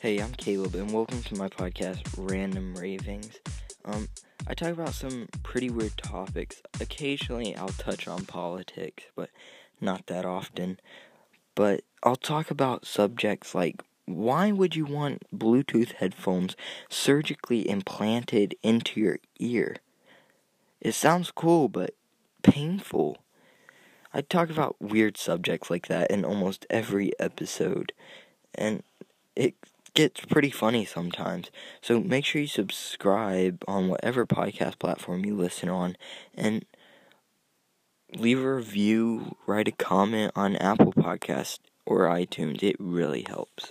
Hey, I'm Caleb, and welcome to my podcast, Random Ravings. Um, I talk about some pretty weird topics. Occasionally, I'll touch on politics, but not that often. But I'll talk about subjects like why would you want Bluetooth headphones surgically implanted into your ear? It sounds cool, but painful. I talk about weird subjects like that in almost every episode, and it gets pretty funny sometimes. So make sure you subscribe on whatever podcast platform you listen on, and leave a review, write a comment on Apple Podcast or iTunes. It really helps.